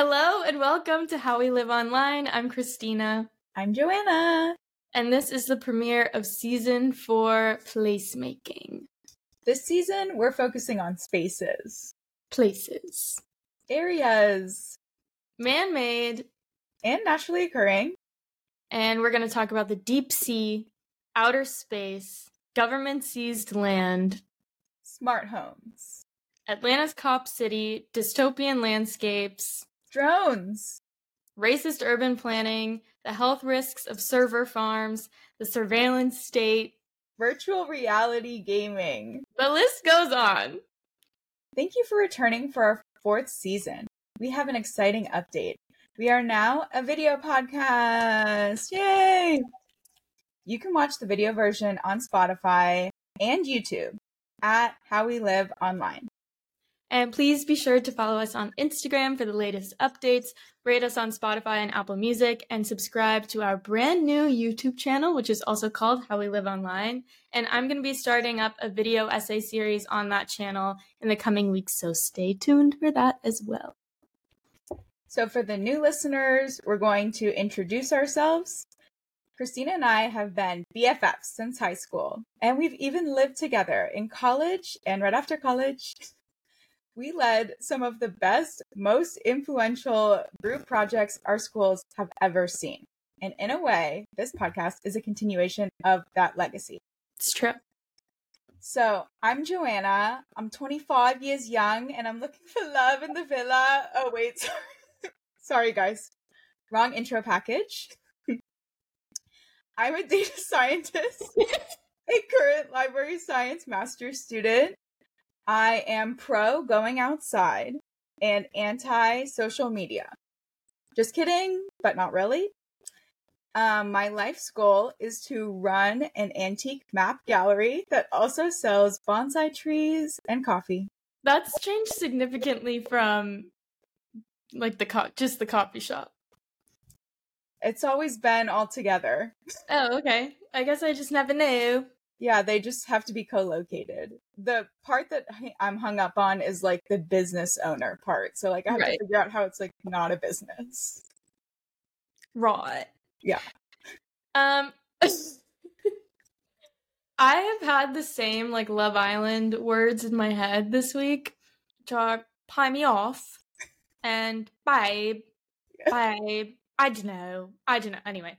Hello and welcome to How We Live Online. I'm Christina. I'm Joanna. And this is the premiere of season four placemaking. This season, we're focusing on spaces, Places. areas, Man made. and naturally occurring. And we're going to talk about the deep sea, outer space, government seized land, Smart homes, Atlanta's Cop City, dystopian landscapes, drones, racist urban planning, the health risks of server farms, the surveillance state. virtual reality gaming. The list goes on. Thank you for returning for our fourth season. We have an exciting update. We are now a video podcast. Yay! You can watch the video version on Spotify and YouTube at How We Live Online. And please be sure to follow us on Instagram for the latest updates, rate us on Spotify and Apple Music, and subscribe to our brand new YouTube channel, which is also called How We Live Online. And I'm going to be starting up a video essay series on that channel in the coming weeks, so stay tuned for that as well. So, for the new listeners, we're going to introduce ourselves. Christina and I have been BFFs since high school, and we've even lived together in college and right after college. We led some of the best, most influential group projects our schools have ever seen. And in a way, this podcast is a continuation of that legacy. It's true. So, I'm Joanna. I'm 25 years young and I'm looking for love in the villa. Oh, wait, sorry. Sorry, guys. Wrong intro package. I'm a data scientist, a current library science master's student. I am pro going outside and anti social media. Just kidding, but not really. Um, my life's goal is to run an antique map gallery that also sells bonsai trees and coffee. That's changed significantly from like the co- just the coffee shop. It's always been all together. Oh, okay. I guess I just never knew. Yeah, they just have to be co-located. The part that I'm hung up on is like the business owner part. So like I have Right. to figure out how it's like not a business. Right. Yeah. Um I have had the same like Love Island words in my head this week, which are pie me off and babe, babe. I don't know. I don't know. Anyway.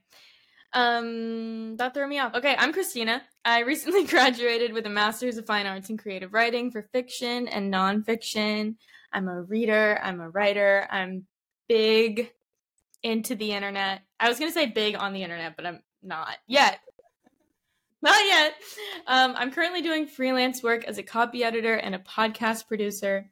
Um that threw me off. Okay, I'm Christina. I recently graduated with a master's of fine arts in creative writing for fiction and nonfiction. I'm a reader, I'm a writer, I'm big into the internet. I was gonna say big on the internet, but I'm not yet. Not yet. Um, I'm currently doing freelance work as a copy editor and a podcast producer.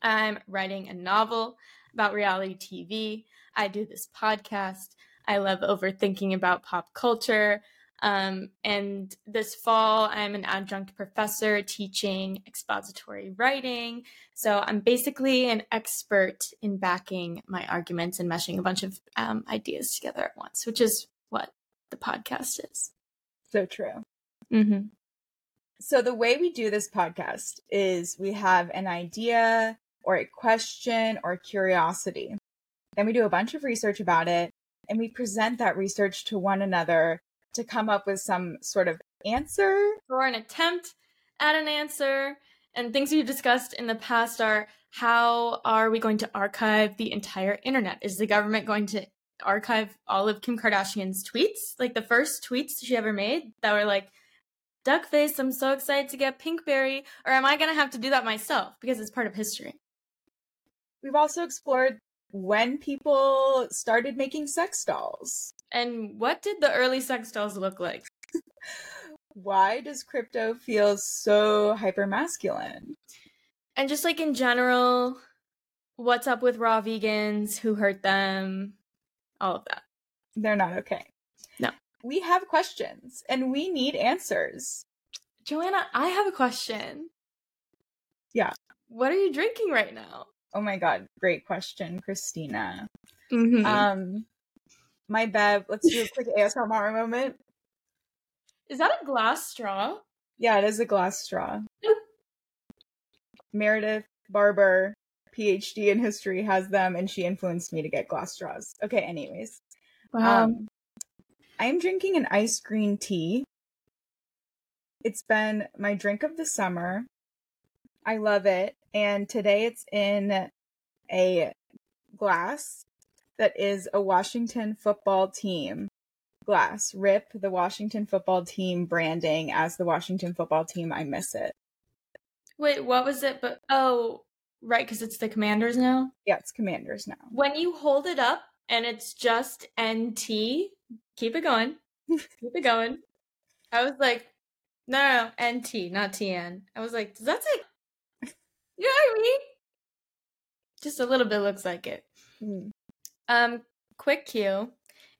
I'm writing a novel about reality TV. I do this podcast. I love overthinking about pop culture. Um, and this fall, I'm an adjunct professor teaching expository writing. So I'm basically an expert in backing my arguments and meshing a bunch of um, ideas together at once, which is what the podcast is. So true. Mm-hmm. So the way we do this podcast is we have an idea or a question or curiosity. Then we do a bunch of research about it and we present that research to one another to come up with some sort of answer. Or an attempt at an answer. And things we've discussed in the past are how are we going to archive the entire internet? Is the government going to archive all of Kim Kardashian's tweets? Like the first tweets she ever made that were like, Duckface, I'm so excited to get Pinkberry. Or am I going to have to do that myself because it's part of history? We've also explored when people started making sex dolls. And what did the early sex dolls look like? Why does crypto feel so hyper masculine? And just like in general, what's up with raw vegans? Who hurt them? All of that. They're not okay. No. We have questions and we need answers. Joanna, I have a question. Yeah. What are you drinking right now? Oh my god, great question, Christina. Mm-hmm. Um my bev, let's do a quick ASMR moment. Is that a glass straw? Yeah, it is a glass straw. Meredith Barber PhD in history has them, and she influenced me to get glass straws. Okay, anyways. Wow. Um, I'm drinking an ice green tea. It's been my drink of the summer. I love it. And today it's in a glass that is a Washington football team glass. Rip the Washington football team branding as the Washington football team. I miss it. Wait, what was it? But oh, right, because it's the Commanders now. Yeah, it's Commanders now. When you hold it up and it's just NT, keep it going. keep it going. I was like, no, no, no, NT, not TN. I was like, does that say? You know what I mean? Just a little bit looks like it. Mm. Um, quick cue.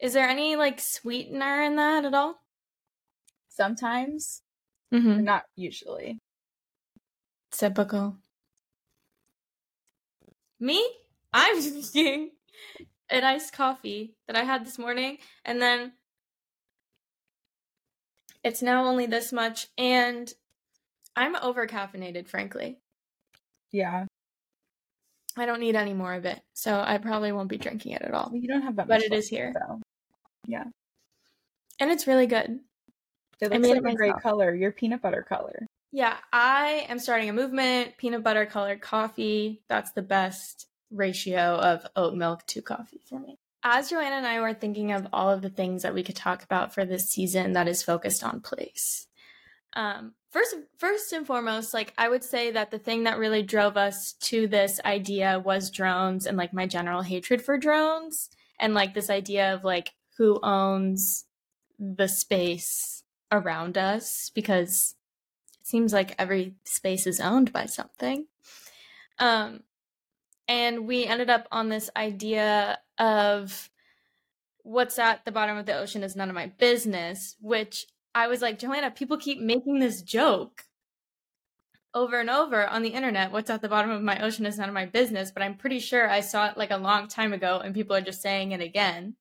Is there any like sweetener in that at all? Sometimes, Mm-hmm. not usually. Typical. Me? I'm drinking an iced coffee that I had this morning, and then it's now only this much, and I'm over caffeinated, frankly. Yeah. I don't need any more of it, so I probably won't be drinking it at all. You don't have that But it left, here. So. Yeah, and it's really good. It looks made like it a great color. Your peanut butter color. Yeah, I am starting a movement, peanut butter colored coffee. That's the best ratio of oat milk to coffee for me. As Joanna and I were thinking of all of the things that we could talk about for this season that is focused on place. Um, first, first and foremost, like I would say that the thing that really drove us to this idea was drones and like my general hatred for drones and like this idea of like who owns the space around us because it seems like every space is owned by something. Um, and we ended up on this idea of what's at the bottom of the ocean is none of my business, which I was like, Joanna, people keep making this joke over and over on the internet. What's at the bottom of my ocean is none of my business, but I'm pretty sure I saw it like a long time ago and people are just saying it again.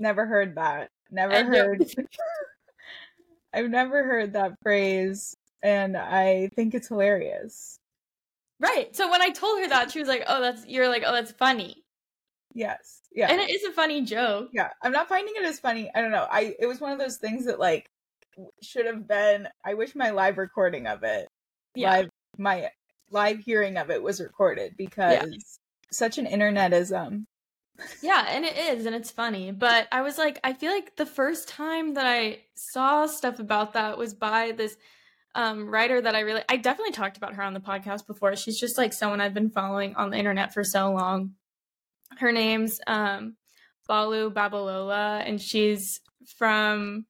Never heard that. Never And heard. I've never heard that phrase, and I think it's hilarious. Right. So when I told her that, she was like, "Oh, that's you're like, oh, that's funny," Yes. Yeah. and it is a funny joke. yeah. I'm not finding it as funny. I don't know. I it was one of those things that like should have been. I wish my live recording of it, Yeah. live my live hearing of it was recorded because such an internetism. Yeah, and it is, and it's funny. But I was like, I feel like the first time that I saw stuff about that was by this um, writer that I really, I definitely talked about her on the podcast before. She's just like someone I've been following on the internet for so long. Her name's um, Bolu Babalola, and she's from,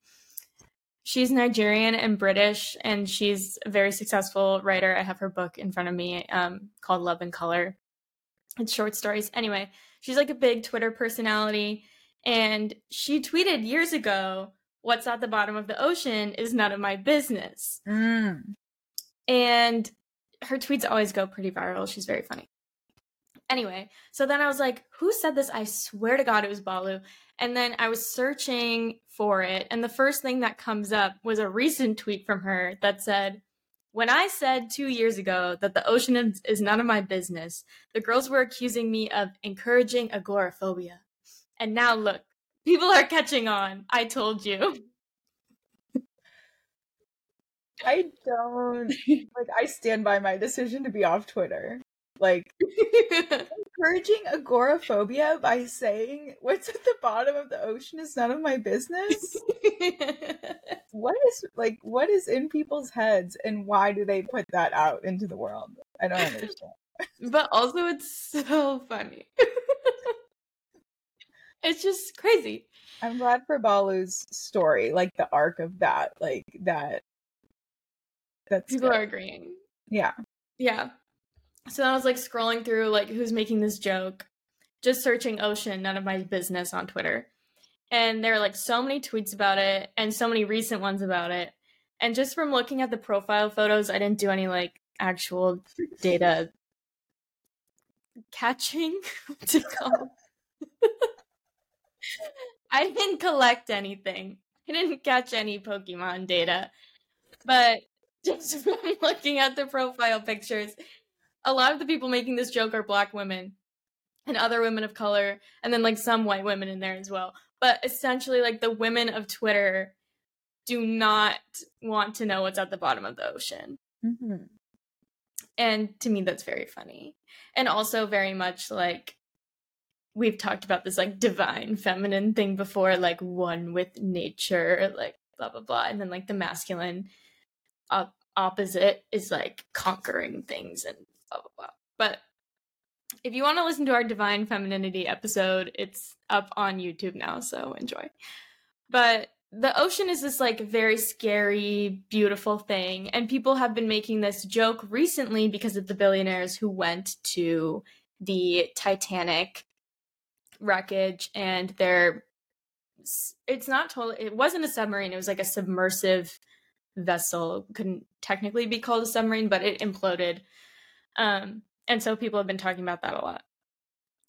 she's Nigerian and British, and she's a very successful writer. I have her book in front of me um, called Love and Color. It's short stories. Anyway, she's like a big Twitter personality. And she tweeted years ago, What's at the bottom of the ocean is none of my business. Mm. And her tweets always go pretty viral. She's very funny. Anyway, so then I was like, Who said this? I swear to God it was Bolu. And then I was searching for it. And the first thing that comes up was a recent tweet from her that said, when I said two years ago that the ocean is, none of my business, the girls were accusing me of encouraging agoraphobia. And now look, people are catching on. I told you. I don't like. I stand by my decision to be off Twitter. Like encouraging agoraphobia by saying what's at the bottom of the ocean is none of my business. what is like what is in people's heads and why do they put that out into the world? I don't understand. but also, it's so funny. it's just crazy. I'm glad for Bolu's story, like the arc of that, like that. That's People good. are agreeing. yeah. Yeah. So then I was like scrolling through like who's making this joke, just searching ocean, none of my business on Twitter. And there are like so many tweets about it and so many recent ones about it. And just from looking at the profile photos, I didn't do any like actual data catching to call. I didn't collect anything. I didn't catch any Pokemon data. But just from looking at the profile pictures, a lot of the people making this joke are black women and other women of color, and then like some white women in there as well. But essentially, like the women of Twitter do not want to know what's at the bottom of the ocean. Mm-hmm. And to me, that's very funny. And also very much like we've talked about this like divine feminine thing before, like one with nature, like blah, blah, blah. And then like the masculine op- opposite is like conquering things and blah, blah, blah. But if you want to listen to our divine femininity episode, it's up on YouTube now, so enjoy. But the ocean is this like very scary, beautiful thing, and people have been making this joke recently because of the billionaires who went to the Titanic wreckage and they're it's not totally it wasn't a submarine, it was like a submersive vessel. Couldn't technically be called a submarine, but it imploded. Um and so people have been talking about that a lot.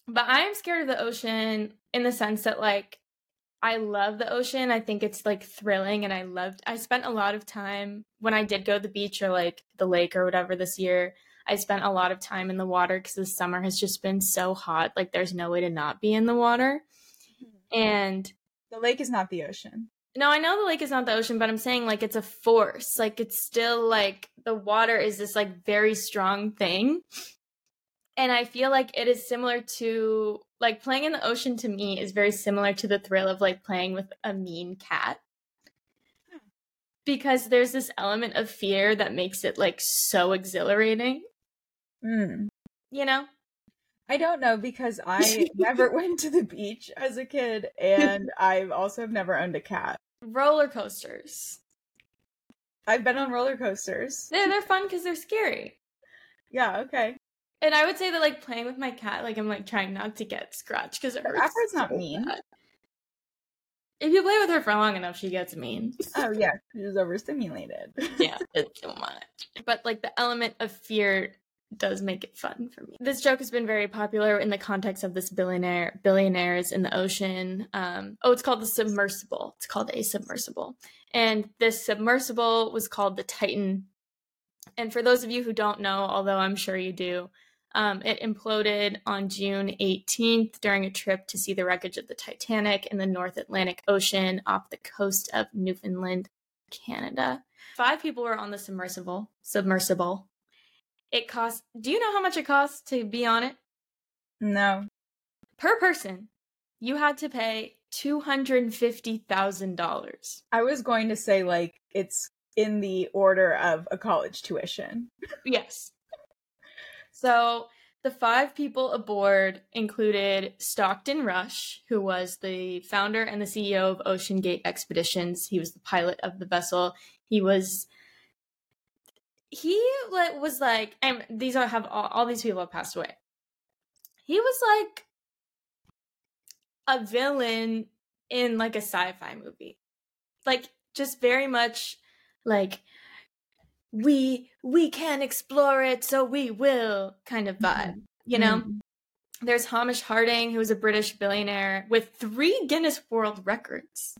But I am scared of the ocean in the sense that like I love the ocean. I think it's like thrilling and I loved I spent a lot of time when I did go to the beach or like the lake or whatever this year. I spent a lot of time in the water cuz the summer has just been so hot. Like there's no way to not be in the water. And The lake is not the ocean. No, I know the lake is not the ocean, but I'm saying like it's a force. Like it's still like the water is this like very strong thing. And I feel like it is similar to like playing in the ocean to me is very similar to the thrill of like playing with a mean cat. Because there's this element of fear that makes it like so exhilarating, Mm. you know? I don't know because I never went to the beach as a kid, and I also have never owned a cat. Roller coasters. I've been on roller coasters. They're, they're fun because they're scary. Yeah, okay. And I would say that like playing with my cat, like I'm like trying not to get scratched because it hurts. Afra's not mean. bad. If you play with her for long enough, she gets mean. Oh yeah, she's overstimulated. yeah, it's too much. But like the element of fear does make it fun for me. This joke has been very popular in the context of this billionaire billionaires in the ocean. Um, oh, it's called the submersible. It's called a submersible, and this submersible was called the Titan. And for those of you who don't know, although I'm sure you do, um, it imploded on June 18th during a trip to see the wreckage of the Titanic in the North Atlantic Ocean off the coast of Newfoundland, Canada. Five people were on the submersible. Submersible. It costs. Do you know how much it costs to be on it no. per person? You had to pay two hundred fifty thousand dollars. I was going to say like it's in the order of a college tuition. Yes. So the five people aboard included Stockton Rush, who was the founder and the CEO of Ocean Gate Expeditions. He was the pilot of the vessel. He was he like was like and these are have all, all these people have passed away. He was like a villain in like a sci-fi movie. Like just very much like we we can explore it so we will kind of vibe you know Mhm. there's hamish harding who was a british billionaire with three guinness world records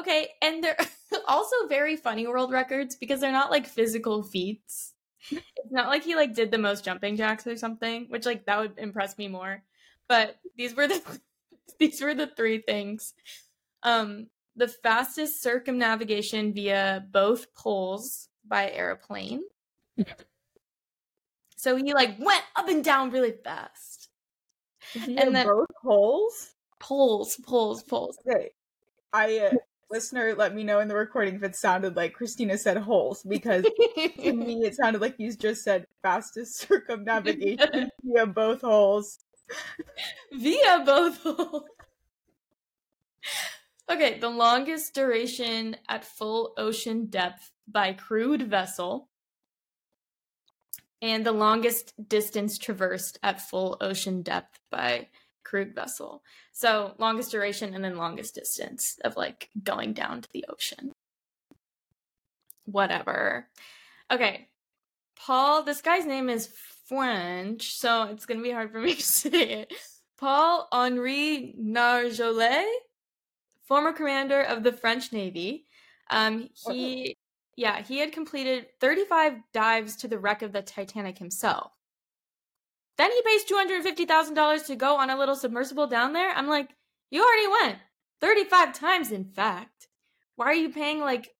okay and they're also very funny world records because they're not like physical feats it's not like he like did the most jumping jacks or something which like that would impress me more but these were the these were the three things um the fastest circumnavigation via both poles by airplane. so he like went up and down really fast. And then- both poles? Poles, poles, poles. Okay, I uh, listener, let me know in the recording if it sounded like Christina said holes because to me it sounded like you just said fastest circumnavigation via both holes. via both holes. okay, the longest duration at full ocean depth by crewed vessel. And the longest distance traversed at full ocean depth by crewed vessel. So, longest duration and then longest distance of like going down to the ocean. Whatever. Okay. Paul, this guy's name is French, so it's going to be hard for me to say it. Paul Henri Nargeolet, former commander of the French Navy. Um, he, yeah, he had completed 35 dives to the wreck of the Titanic himself. Then he pays $250,000 to go on a little submersible down there. I'm like, you already went 35 times, in fact. Why are you paying like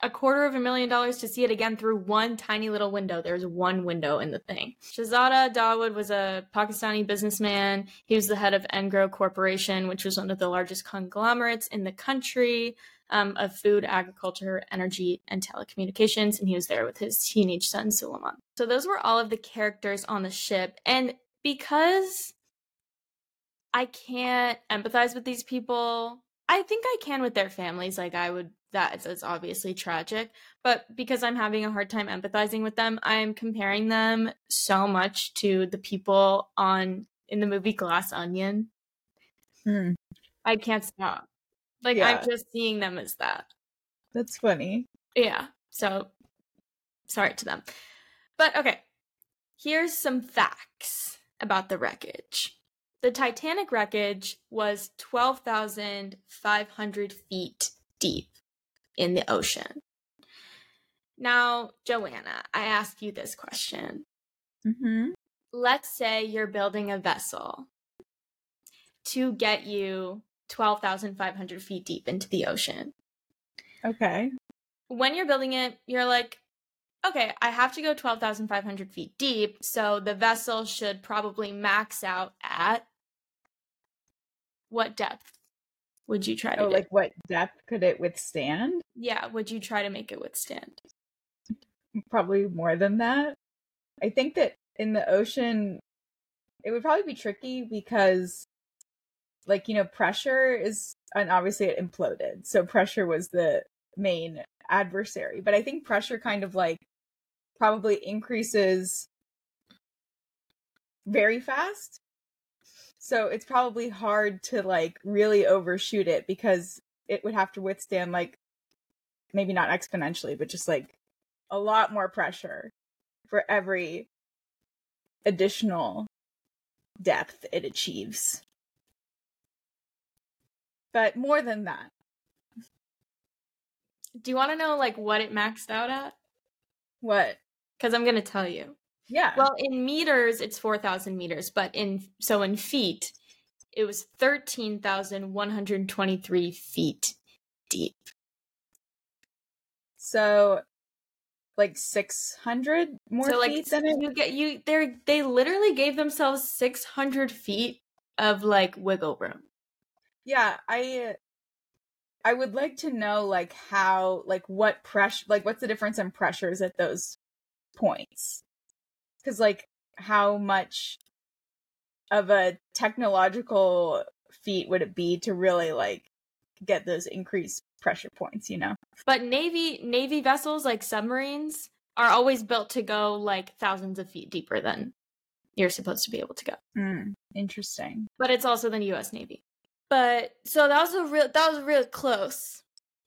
a quarter of a million dollars to see it again through one tiny little window. There's one window in the thing. Shahzada Dawood was a Pakistani businessman. He was the head of Engro Corporation, which was one of the largest conglomerates in the country um, of food, agriculture, energy, and telecommunications. And he was there with his teenage son, Suleman. So those were all of the characters on the ship. And because I can't empathize with these people, I think I can with their families. Like I would that is obviously tragic, but because I'm having a hard time empathizing with them, I'm comparing them so much to the people on in the movie Glass Onion. Hmm. I can't stop. Like Yeah. I'm just seeing them as that. That's funny. Yeah. So sorry to them. But okay. Here's some facts about the wreckage. The Titanic wreckage was 12,500 feet deep in the ocean. Now, Joanna, I ask you this question. Mm-hmm. Let's say you're building a vessel to get you 12,500 feet deep into the ocean. Okay. when you're building it, you're like, okay, I have to go 12,500 feet deep, so the vessel should probably max out at what depth would you try to Oh, do? like what depth could it withstand? yeah, would you try to make it withstand? Probably more than that. I think that in the ocean, it would probably be tricky because, like, you know, pressure is, and obviously it imploded. So pressure was the main adversary. But I think pressure kind of like probably increases very fast. So it's probably hard to like really overshoot it because it would have to withstand like maybe not exponentially, but just like a lot more pressure for every additional depth it achieves. But more than that. Do you want to know like what it maxed out at? What? Because I'm going to tell you. Yeah. Well, in meters, it's 4,000 meters, but in so in feet, it was 13,123 feet deep. so like 600 more so like feet than it you get you they they literally gave themselves 600 feet of like wiggle room. Yeah, I I would like to know like how like what pressure like what's the difference in pressures at those points? Cuz like how much of a technological feat would it be to really like get those increased pressure points, you know? But navy navy vessels like submarines are always built to go like thousands of feet deeper than you're supposed to be able to go. Hmm, interesting. but it's also the U.S. Navy. But so that was a real that was real close,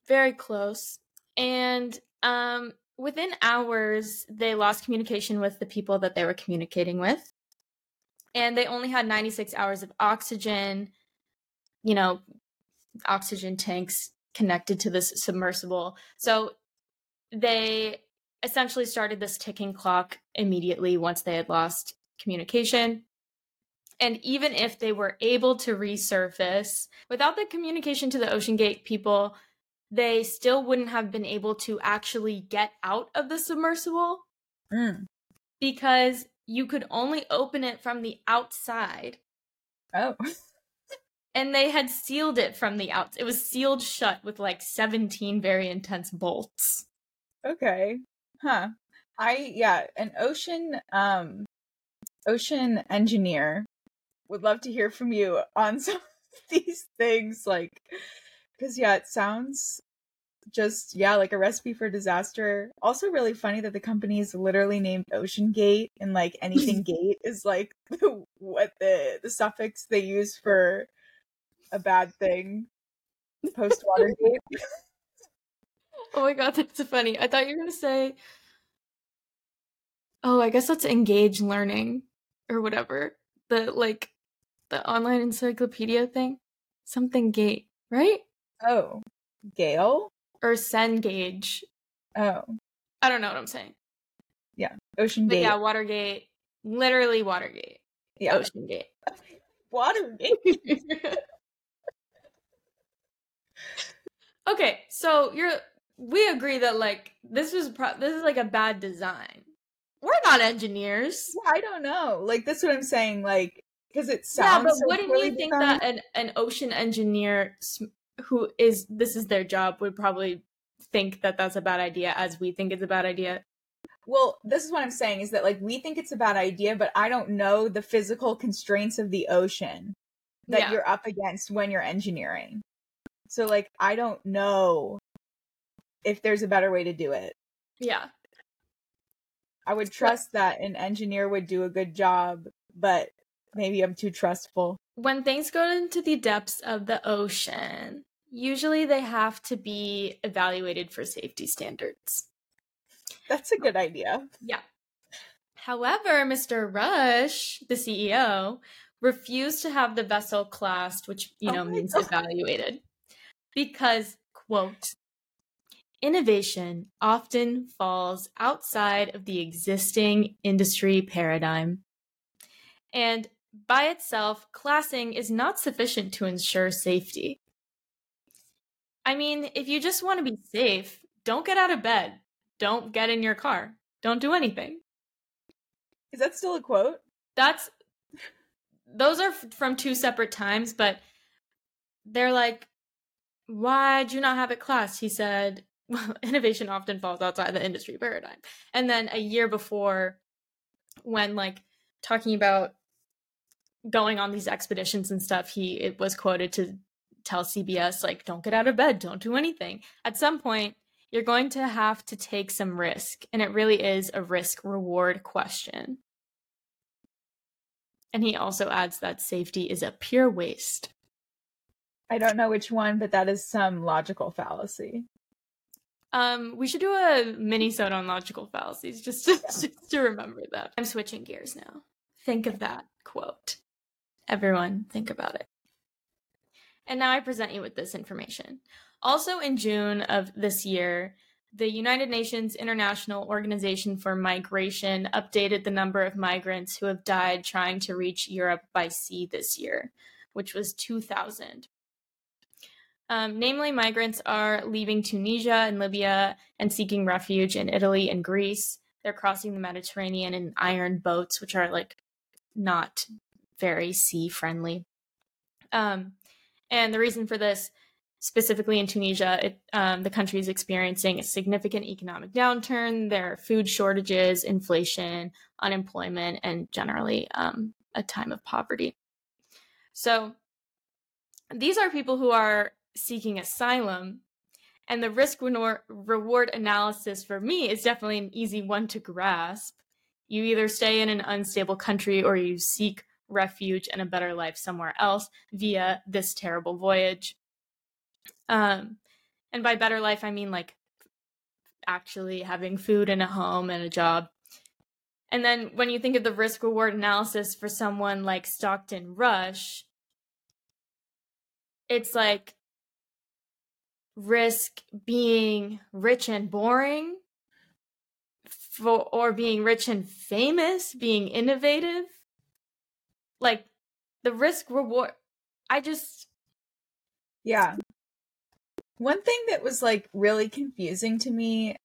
very close, and um, within hours they lost communication with the people that they were communicating with, and they only had ninety six hours of oxygen. You know, oxygen tanks connected to this submersible, so they essentially started this ticking clock immediately once they had lost communication. And even if they were able to resurface without the communication to the Ocean Gate people, they still wouldn't have been able to actually get out of the submersible Hmm. because you could only open it from the outside. Oh. And they had sealed it from the outside. It was sealed shut with like 17 very intense bolts. Okay. Huh. I yeah, an ocean um ocean engineer would love to hear from you on some of these things like cuz yeah, it sounds just yeah, like a recipe for disaster. Also really funny that the company is literally named Ocean Gate and like anything gate is like what the the suffix they use for a bad thing post Watergate. Oh my god, that's funny. I thought you were going to say, oh, I guess that's Cengage learning or whatever. The like the online encyclopedia thing. Something gate, right? oh, Gale? Or Cengage. Oh, I don't know what I'm saying. Yeah. Ocean But Gate. yeah, Watergate. Literally Watergate. Yeah. Ocean Gate. Watergate. okay, so you're we agree that like this was pro- this is like a bad design. We're not engineers. Yeah, I don't know. Like that's what I'm saying. Like because it Yeah, but so wouldn't you think that an, an ocean engineer who is this is their job would probably think that that's a bad idea as we think it's a bad idea? Well, this is what I'm saying is that like we think it's a bad idea, but I don't know the physical constraints of the ocean that Yeah. you're up against when you're engineering. So like I don't know if there's a better way to do it. Yeah. I would trust that an engineer would do a good job, but maybe I'm too trustful. When things go into the depths of the ocean, usually they have to be evaluated for safety standards. That's a good idea. Yeah. However, Mr. Rush, the CEO, refused to have the vessel classed, which, you Oh know, my means God. evaluated, because, quote, innovation often falls outside of the existing industry paradigm. And by itself, classing is not sufficient to ensure safety. I mean, if you just want to be safe, don't get out of bed. Don't get in your car. Don't do anything. Is that still a quote? That's those are from two separate times, but they're like, why'd you not have it classed? He said, well, innovation often falls outside the industry paradigm. And then a year before, when like talking about going on these expeditions and stuff, he it was quoted to tell CBS like, don't get out of bed, don't do anything. At some point, you're going to have to take some risk, and it really is a risk reward question. And he also adds that safety is a pure waste. I don't know which one, but that is some logical fallacy. Um, we should do a mini on logical fallacies just to, just to remember that. I'm switching gears now. Think of that quote. Everyone, think about it. And now I present you with this information. Also, in June of this year, the United Nations International Organization for Migration updated the number of migrants who have died trying to reach Europe by sea this year, which was 2,000. Um, namely, migrants are leaving Tunisia and Libya and seeking refuge in Italy and Greece. They're crossing the Mediterranean in iron boats, which are like not very sea friendly. Um, and the reason for this, specifically in Tunisia, it, um, the country is experiencing a significant economic downturn. There are food shortages, inflation, unemployment, and generally um, a time of poverty. So these are people who are seeking asylum. And the risk reward analysis for me is definitely an easy one to grasp. You either stay in an unstable country or you seek refuge and a better life somewhere else via this terrible voyage. Um, and by better life, I mean like actually having food and a home and a job. And then when you think of the risk reward analysis for someone like Stockton Rush, it's like risk being rich and boring for or being rich and famous, being innovative. Like the risk reward I just Yeah. One thing that was like really confusing to me,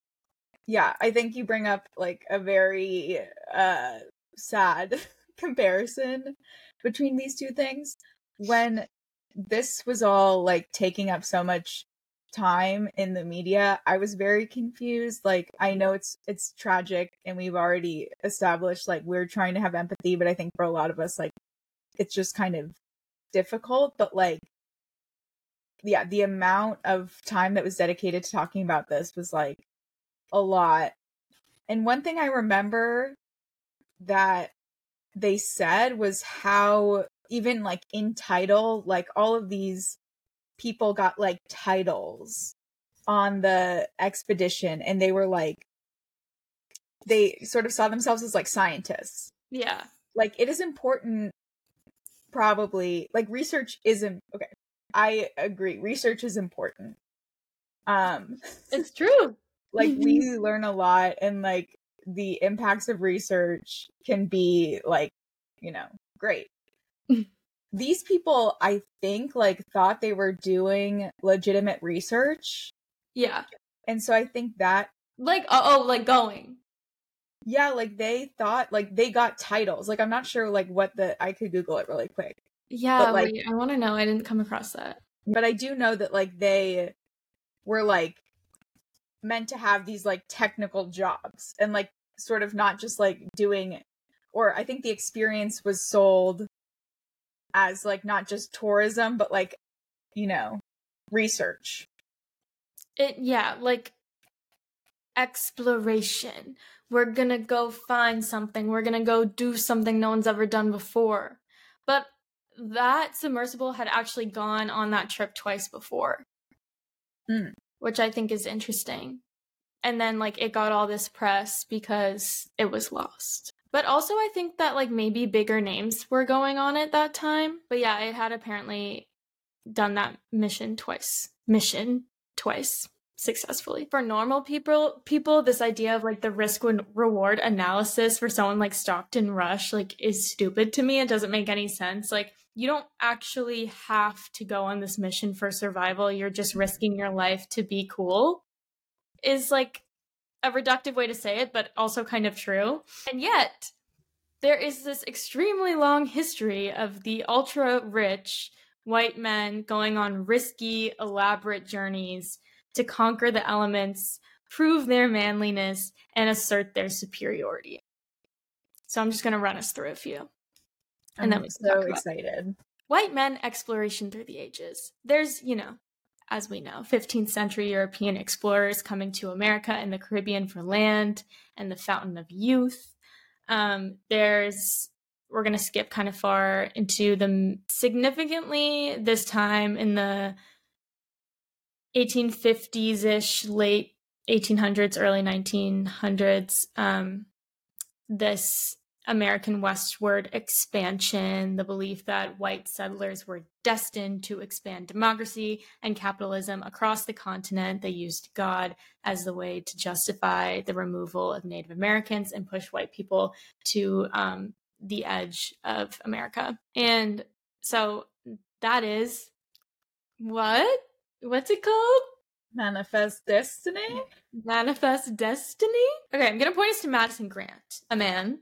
yeah, I think you bring up like a very uh sad comparison between these two things. When this was all like taking up so much time in the media, I was very confused. Like I know it's it's tragic and we've already established like we're trying to have empathy, but I think for a lot of us like it's just kind of difficult, but like yeah, the amount of time that was dedicated to talking about this was like a lot. And one thing I remember that they said was how even like in title, like all of these people got like titles on the expedition and they were like they sort of saw themselves as like scientists. yeah. Like it is important probably like research isn't okay. I agree. Research is important. Um It's true. like we learn a lot and like the impacts of research can be like, you know, great. These people, I think, like thought they were doing legitimate research. Yeah. And so I think that Like oh, oh like going. yeah, like they thought like they got titles. Like I'm not sure like what the I could Google it really quick. Yeah, like- wait, I want to know. I didn't come across that. But I do know that like they were like meant to have these like technical jobs and like sort of not just like doing or I think the experience was sold as like not just tourism but like you know research. It yeah, like exploration. We're gonna go find something. We're gonna go do something no one's ever done before. But that submersible had actually gone on that trip twice before, Mm. which I think is interesting. And then like it got all this press because it was lost. But also I think that like maybe bigger names were going on at that time. But yeah, it had apparently done that mission twice. Mission twice successfully. For normal people people this idea of like the risk and reward analysis for someone like Stockton Rush like is stupid to me. It doesn't make any sense. Like you don't actually have to go on this mission for survival. You're just risking your life to be cool. Is like a reductive way to say it, but also kind of true. And yet, there is this extremely long history of the ultra rich white men going on risky, elaborate journeys to conquer the elements, prove their manliness, and assert their superiority. So I'm just going to run us through a few. And then I'm we can so excited. White men exploration through the ages. There's, you know, as we know, 15th century European explorers coming to America and the Caribbean for land and the Fountain of Youth. Um, there's, we're going to skip kind of far into the significantly this time in the 1850s ish, late 1800s, early 1900s. Um, this American westward expansion, the belief that white settlers were destined to expand democracy and capitalism across the continent. They used God as the way to justify the removal of Native Americans and push white people to um, the edge of America. And so that is what? What's it called? Manifest destiny. Manifest Destiny? Okay, I'm going to point us to Madison Grant, a man,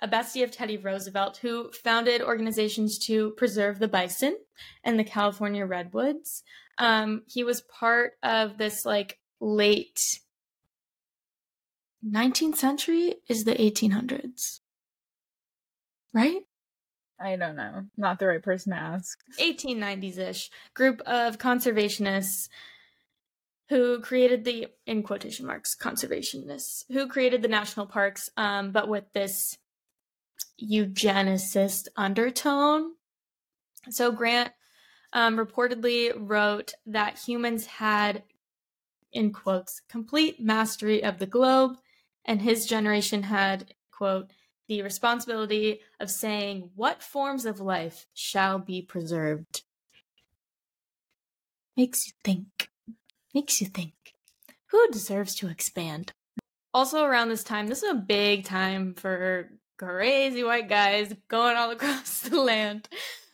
a bestie of Teddy Roosevelt, who founded organizations to preserve the bison and the California redwoods. Um, he was part of this like late 19th century is the 1800s. Right? I don't know. Not the right person to ask. 1890s ish group of conservationists who created the in quotation marks conservationists who created the national parks um, but with this eugenicist undertone. So grant um, reportedly wrote that humans had in quotes complete mastery of the globe and his generation had quote the responsibility of saying what forms of life shall be preserved. Makes you think. Makes you think. Who deserves to expand? Also around this time this is a big time for crazy white guys going all across the land.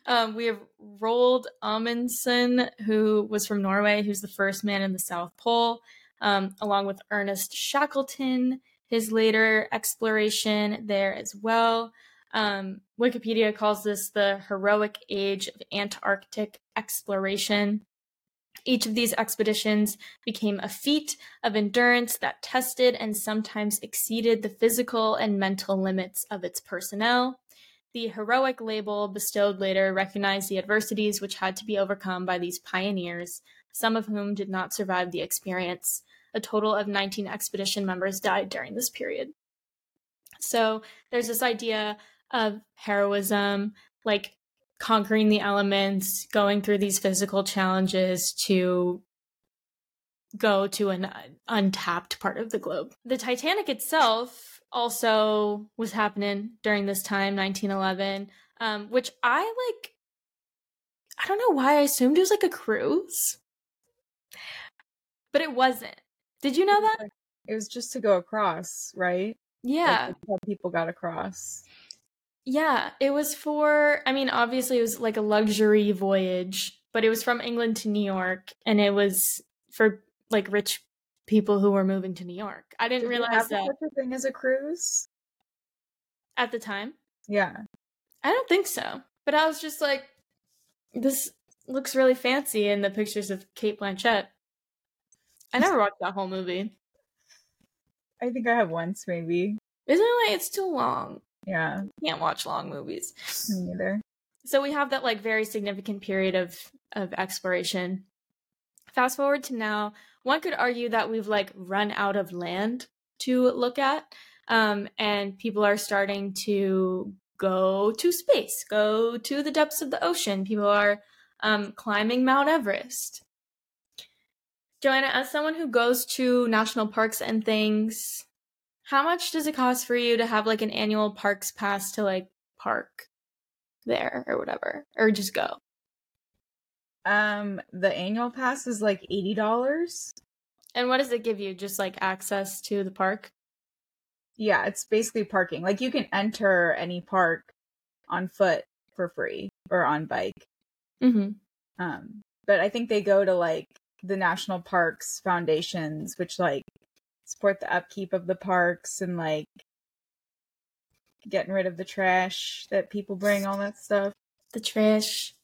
Um, we have roald amundsen who was from norway who's the first man in the south pole um, along with ernest shackleton his later exploration there as well. Um, wikipedia calls this the heroic age of antarctic exploration each of these expeditions became a feat of endurance that tested and sometimes exceeded the physical and mental limits of its personnel. The heroic label bestowed later recognized the adversities which had to be overcome by these pioneers, some of whom did not survive the experience. A total of 19 expedition members died during this period. So there's this idea of heroism, like conquering the elements, going through these physical challenges to go to an untapped part of the globe. The Titanic itself also was happening during this time, 1911, um, which I like. I don't know why I assumed it was like a cruise, but it wasn't. Did you know that? It was just to go across, right? Yeah. Like, how people got across. Yeah, it was for, I mean, obviously it was like a luxury voyage, but it was from England to New York and it was for like rich people who were moving to New York. I didn't Did realize that such a thing as a cruise. at the time. Yeah. I don't think so. But I was just like, this looks really fancy in the pictures of Kate Blanchett. I never watched that whole movie. I think I have once, maybe. Isn't it like it's too long? Yeah. Can't watch long movies. Me neither. So we have that like very significant period of of exploration. Fast forward to now, one could argue that we've like run out of land to look at. Um, and people are starting to go to space, go to the depths of the ocean. People are um, climbing Mount Everest. Joanna, as someone who goes to national parks and things, how much does it cost for you to have like an annual parks pass to like park there or whatever, or just go? Um, the annual pass is like eighty dollars. And what does it give you? Just like access to the park? Yeah, it's basically parking. Like you can enter any park on foot for free or on bike. Mm-hmm. Um, but I think they go to like the national parks foundations, which like support the upkeep of the parks and like getting rid of the trash that people bring, all that stuff. The trash.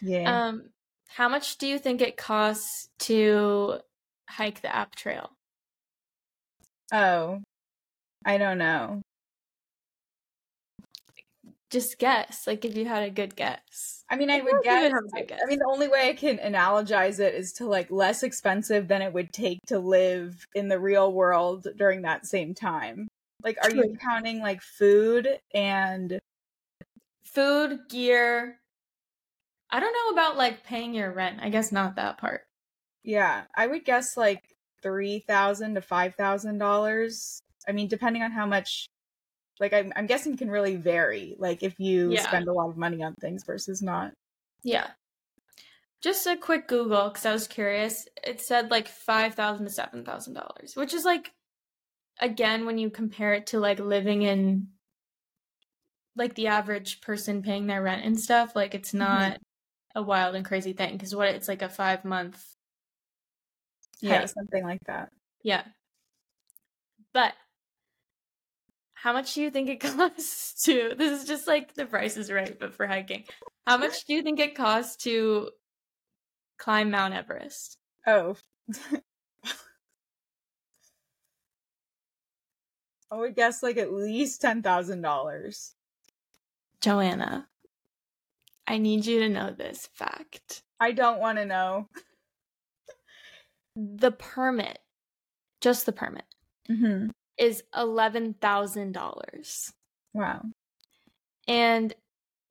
Yeah. Um, how much do you think it costs to hike the app trail? oh, I don't know. Just guess. Like if you had a good guess. I mean, I I would feel like you guess. would have a I, guess. I mean, the only way I can analogize it is to like less expensive than it would take to live in the real world during that same time. Like, are you counting like food and Food, gear. I don't know about like paying your rent. I guess not that part. yeah? I would guess like three thousand to five thousand dollars. I mean, depending on how much. Like, I'm, I'm guessing can really vary. Like, if you Yeah. spend a lot of money on things versus not. Yeah. Just a quick Google because I was curious. It said like five thousand to seven thousand dollars, which is like, again, when you compare it to like living in, like the average person paying their rent and stuff, like it's mm-hmm. not a wild and crazy thing. Because what it's like a five month, Yeah, Hey. something like that. yeah. But how much do you think it costs to? This is just like the price is right, but for hiking. How much do you think it costs to climb Mount Everest? Oh. I would guess like at least ten thousand dollars. Joanna, I need you to know this fact. I don't want to know. The permit, just the permit, Mm-hmm. Is $11,000. Wow. And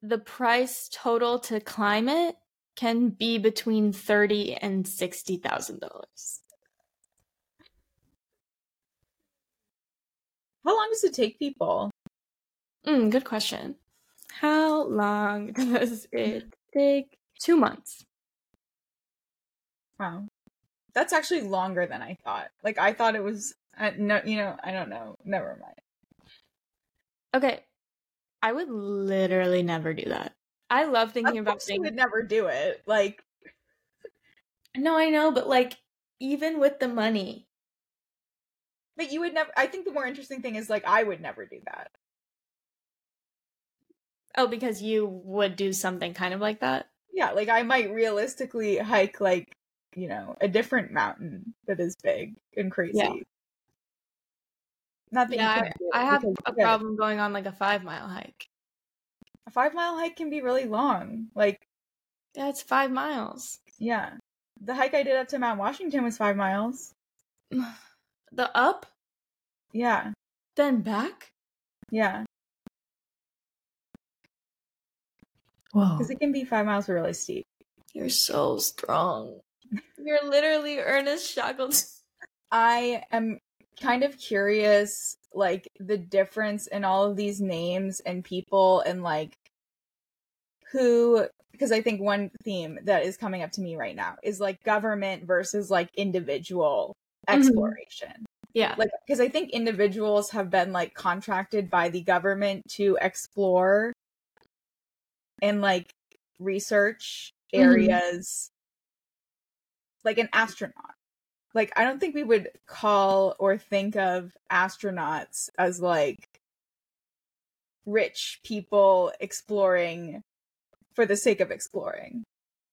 the price total to climb it can be between thirty and $60,000. How long does it take people? Mm, good question. How long does it take? Two months. Wow. That's actually longer than I thought. Like I thought it was. Uh, no, you know, I don't know. Never mind. Okay. I would literally never do that. I love thinking Of about things. would never do it. Like, No, I know, but like even with the money, but you would never. I think the more interesting thing is like I would never do that. oh, because you would do something kind of like that. Yeah, like I might realistically hike like you know a different mountain that is big and crazy. Yeah. Not that Yeah, you can't do it, I have a problem going on like a five mile hike. A five mile hike can be really long. Like, Yeah, it's five miles. yeah, the hike I did up to Mount Washington was five miles. The up, Yeah, then back. yeah, Whoa, because it can be five miles, really steep. you're so strong. You're literally Ernest Shackleton. I am kind of curious, like the difference in all of these names and people, and like who. Because I think one theme that is coming up to me right now is like government versus like individual Mhm. exploration. Yeah. Like, because I think individuals have been like contracted by the government to explore and like research Mhm. areas like an astronaut. Like, I don't think we would call or think of astronauts as like rich people exploring for the sake of exploring.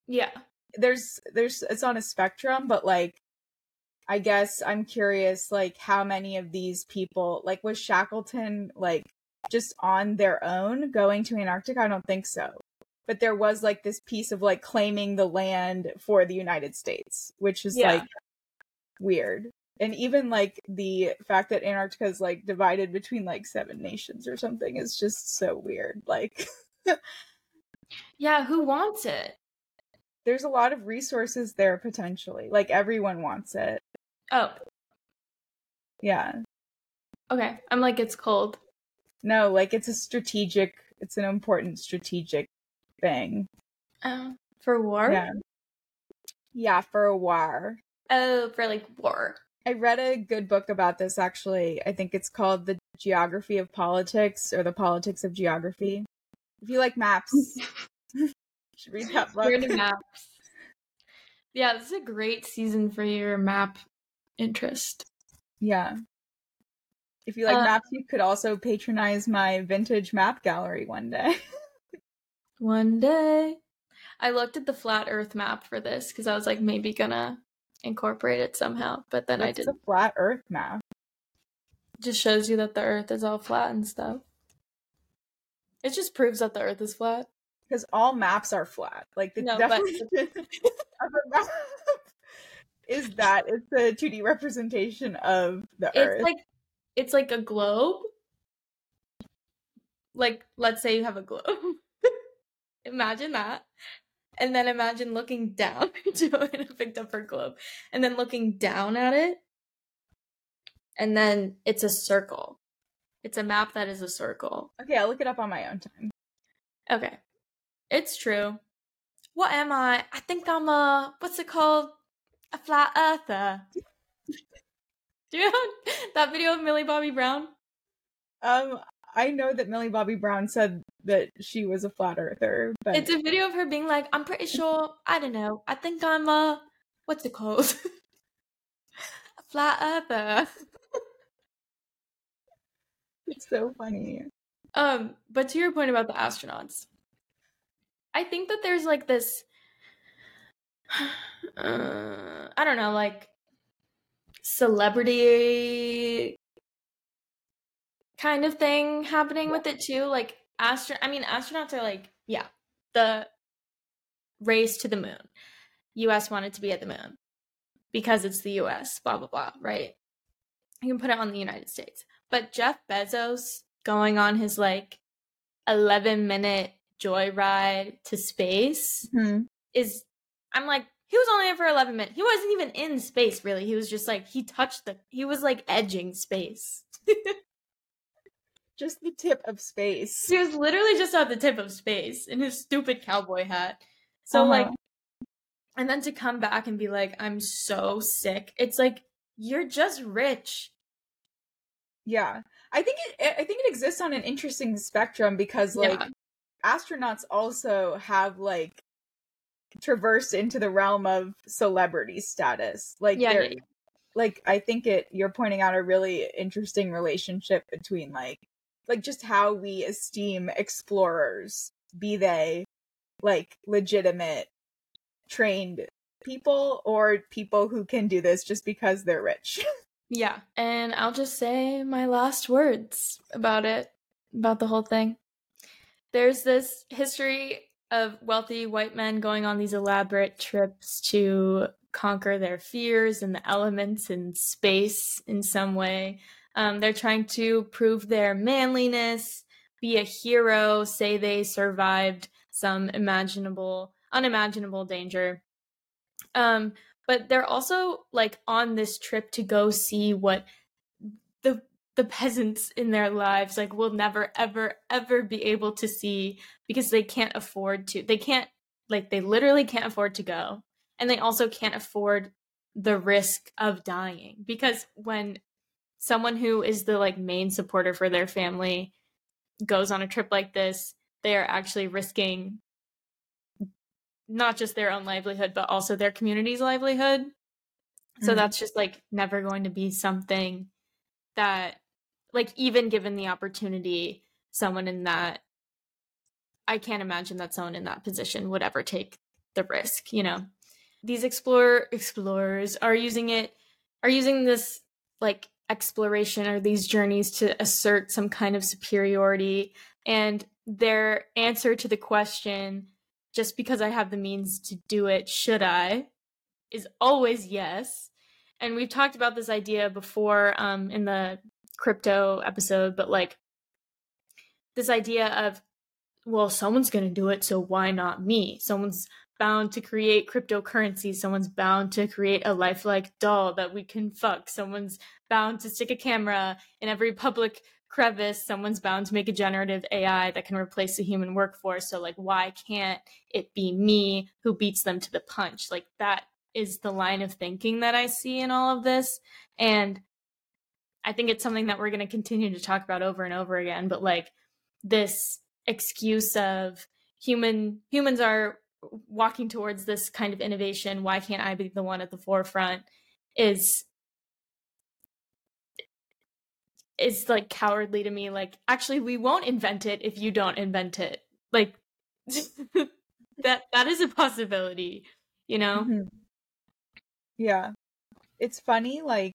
yeah. there's there's it's on a spectrum but like i guess i'm curious like how many of these people like was shackleton like just on their own going to antarctica i don't think so but there was like this piece of like claiming the land for the united states which is Yeah. like weird and even like the fact that antarctica is like divided between like seven nations or something is just so weird like Yeah, who wants it? there's a lot of resources there potentially like everyone wants it Oh, yeah okay. I'm like it's cold. No, like it's a strategic, it's an important strategic thing. Oh, for war? Yeah. Yeah, for a war. Oh, for like war. I read a good book about this actually. I think it's called The Geography of Politics or The Politics of Geography. If you like maps, you should read that book. We're into maps. Yeah, this is a great season for your map interest. Yeah. If you like Uh, maps, you could also patronize my vintage map gallery one day. One day. I looked at the flat earth map for this because I was like maybe gonna incorporate it somehow, but then I It's a didn't. flat earth map. just shows you that the earth is all flat and stuff. It just proves that the earth is flat. Because all maps are flat. Like the No, but- definition of a map is that it's a 2D representation of the It's Earth. like it's like a globe. Like let's say you have a globe. imagine that. And then imagine looking down. Joanna picked up her globe. And then looking down at it. And then it's a circle. It's a map that is a circle. okay, I'll look it up on my own time. Okay. It's true. What am I? I think I'm a what's it called? A flat earther. Do you know that video of Millie Bobby Brown? Um, I know that Millie Bobby Brown said that she was a flat earther, but It's a video of her being like, I'm pretty sure, I don't know, I think I'm a, what's it called? a flat earther. it's so funny. Um, but to your point about the astronauts, I think that there's like this, uh, I don't know, like celebrity kind of thing happening with it too. Like astro, I mean, astronauts are like, yeah, the race to the moon. U.S. wanted to be at the moon because it's the U.S. Blah blah blah. Right? You can put it on the United States, but Jeff Bezos going on his like 11 minute joyride to space Hmm. is I'm like he was only there for 11 minutes. He wasn't even in space really. He was just like he touched the he was like edging space. Just the tip of space. He was literally just at the tip of space in his stupid cowboy hat. So Uh-huh. like and then to come back and be like I'm so sick. It's like you're just rich. Yeah, I think it. I think it exists on an interesting spectrum because like Yeah. astronauts also have like traversed into the realm of celebrity status. Like Yeah, yeah. like I think it. You're pointing out a really interesting relationship between like like just how we esteem explorers, be they like legitimate trained people or people who can do this just because they're rich. Yeah. And I'll just say my last words about it, about the whole thing. There's this history of wealthy white men going on these elaborate trips to conquer their fears and the elements and space in some way. Um, they're trying to prove their manliness, be a hero, say they survived some imaginable, unimaginable danger. Um, but they're also like on this trip to go see what the the peasants in their lives like will never ever ever be able to see because they can't afford to they can't like they literally can't afford to go and they also can't afford the risk of dying because when someone who is the like main supporter for their family goes on a trip like this, they are actually risking not just their own livelihood, but also their community's livelihood. So Mhm. that's just like never going to be something that, like, even given the opportunity, someone in that, I can't imagine that someone in that position would ever take the risk, you know? These explorer explorers are using it, are using this like exploration or these journeys to assert some kind of superiority. And their answer to the question, just because I have the means to do it, should I? is always yes. And we've talked about this idea before um, in the crypto episode, but like this idea of, well, someone's going to do it, so why not me? Someone's bound to create cryptocurrency. Someone's bound to create a lifelike doll that we can fuck. Someone's bound to stick a camera in every public crevice. Someone's bound to make a generative AI that can replace the human workforce. So, like, why can't it be me who beats them to the punch? Like, that is the line of thinking that I see in all of this. And I think it's something that we're going to continue to talk about over and over again. But like this excuse of human humans are walking towards this kind of innovation. Why can't I be the one at the forefront? Is is like cowardly to me. Like actually, we won't invent it if you don't invent it. Like that that is a possibility. You know. Mhm. Yeah. It's funny, like,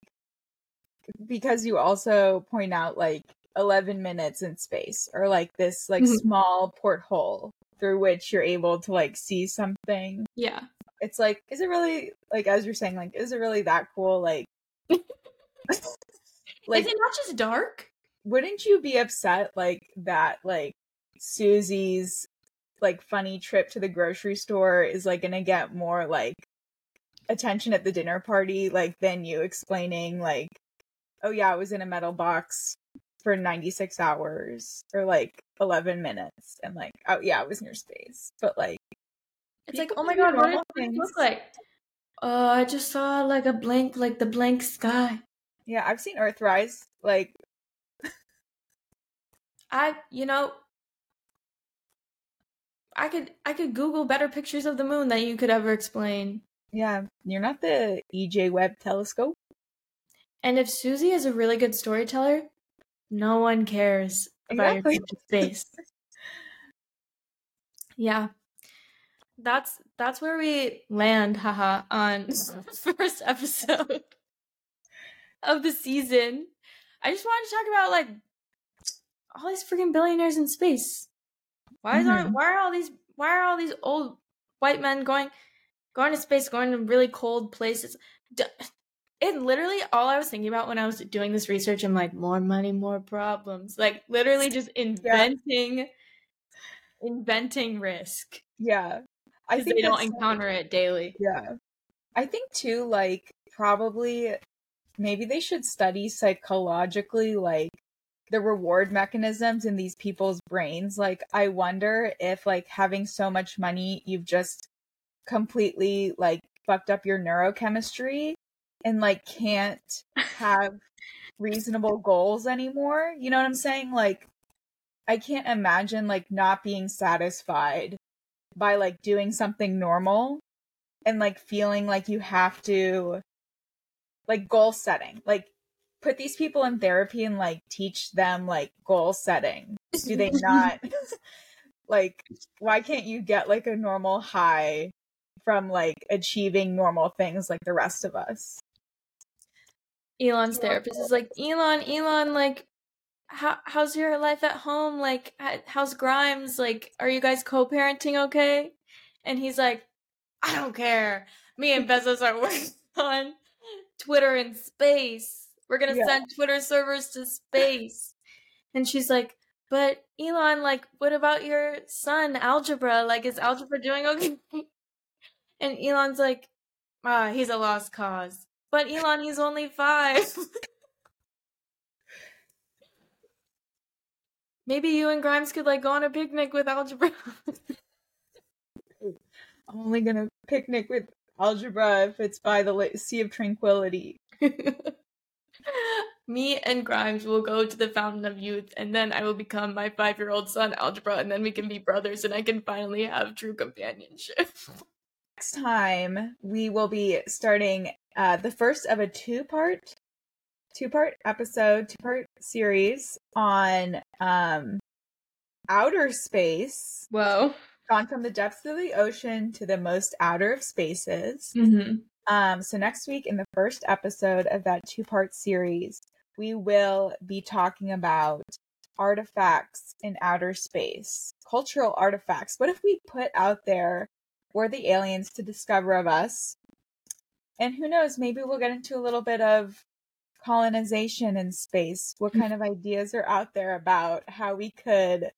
because you also point out, like, 11 minutes in space, or like this, like, Mhm. small porthole through which you're able to, like, see something. Yeah. It's like, is it really, like, as you're saying, like, is it really that cool? Like, like, is it not just dark? wouldn't you be upset, like, that, like, Susie's, like, funny trip to the grocery store is, like, gonna get more, like, attention at the dinner party, like, than you explaining, like, oh yeah, I was in a metal box for 96 hours or like 11 minutes and like oh yeah i was near space but like It's like, oh my god, what does things. look like? Oh, I just saw like a blank, like the blank sky. yeah i've seen earthrise like I, you know, I could, I could Google better pictures of the moon than you could ever explain. yeah you're not the ej webb telescope And if Susie is a really good storyteller, no one cares about Exactly. your space. yeah. That's that's where we land, haha, on first episode of the season. I just wanted to talk about like all these freaking billionaires in space. Why is Mhm. why are all these why are all these old white men going going to space, going to really cold places? D- it literally all I was thinking about when I was doing this research, I'm like, more money, more problems. Like literally just inventing inventing risk. yeah i think they don't encounter it daily. yeah i think too like probably maybe they should study psychologically like the reward mechanisms in these people's brains like i wonder if like having so much money you've just completely like fucked up your neurochemistry and like can't have reasonable goals anymore you know what i'm saying? Like i can't imagine like not being satisfied by like doing something normal and like feeling like you have to like goal setting. Like put these people in therapy and like teach them like goal setting. Do they not? Like why can't you get like a normal high from like achieving normal things like the rest of us Elon's therapist is like, Elon, Elon, like, how how's your life at home? Like, how's Grimes? Like, are you guys co-parenting okay? And he's like, I don't care. Me and Bezos are working on Twitter in space. We're gonna Yeah. send Twitter servers to space. And she's like, but Elon, like, what about your son, Algebra? Like, is Algebra doing okay? And Elon's like, ah, he's a lost cause. But Elon, he's only five. Maybe you and Grimes could like go on a picnic with Algebra. i'm only gonna picnic with algebra if it's by the la- sea of tranquility me and Grimes will go to the Fountain of Youth, and then I will become my five year old son, Algebra, and then we can be brothers, and I can finally have true companionship. Next time, we will be starting uh, the first of a two part two part episode, two part series on um outer space. Whoa. Gone from the depths of the ocean to the most outer of spaces. Mm-hmm. Um, so next week in the first episode of that two part series, we will be talking about artifacts in outer space, cultural artifacts. What if we put out there for the aliens to discover of us? And who knows, maybe we'll get into a little bit of colonization in space. What mm. kind of ideas are out there about how we could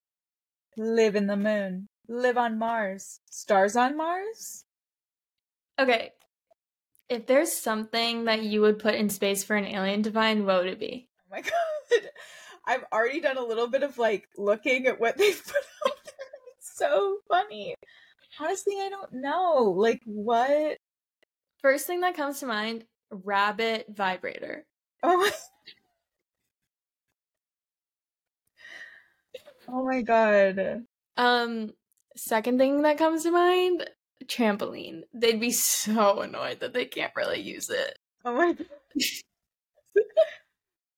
live in the moon, live on Mars, stars on Mars? Okay. If there's something that you would put in space for an alien to find, what would it be? Oh my god. I've already done a little bit of like looking at what they've put out there. It's so funny. Honestly, I don't know. Like what? First thing that comes to mind, rabbit vibrator. Oh my Oh my god. Um, second thing that comes to mind, trampoline. They'd be so annoyed that they can't really use it. Oh my god.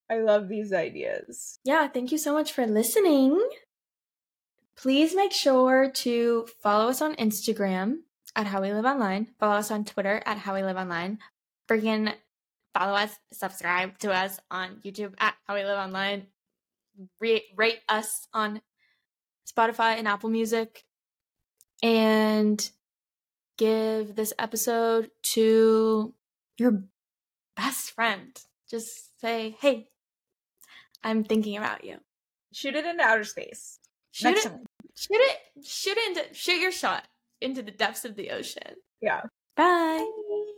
I love these ideas. Yeah, thank you so much for listening. Please make sure to follow us on Instagram at How We Live Online. Follow us on Twitter at How We Live Online. Freaking follow us, subscribe to us on YouTube at How We Live Online. Rate, rate us on Spotify and Apple Music. And give this episode to your best friend. Just say, hey, I'm thinking about you. Shoot it into outer space. Shoot Next it, time. shoot it, shoot it into, shoot your shot into the depths of the ocean. Yeah. Bye. Bye.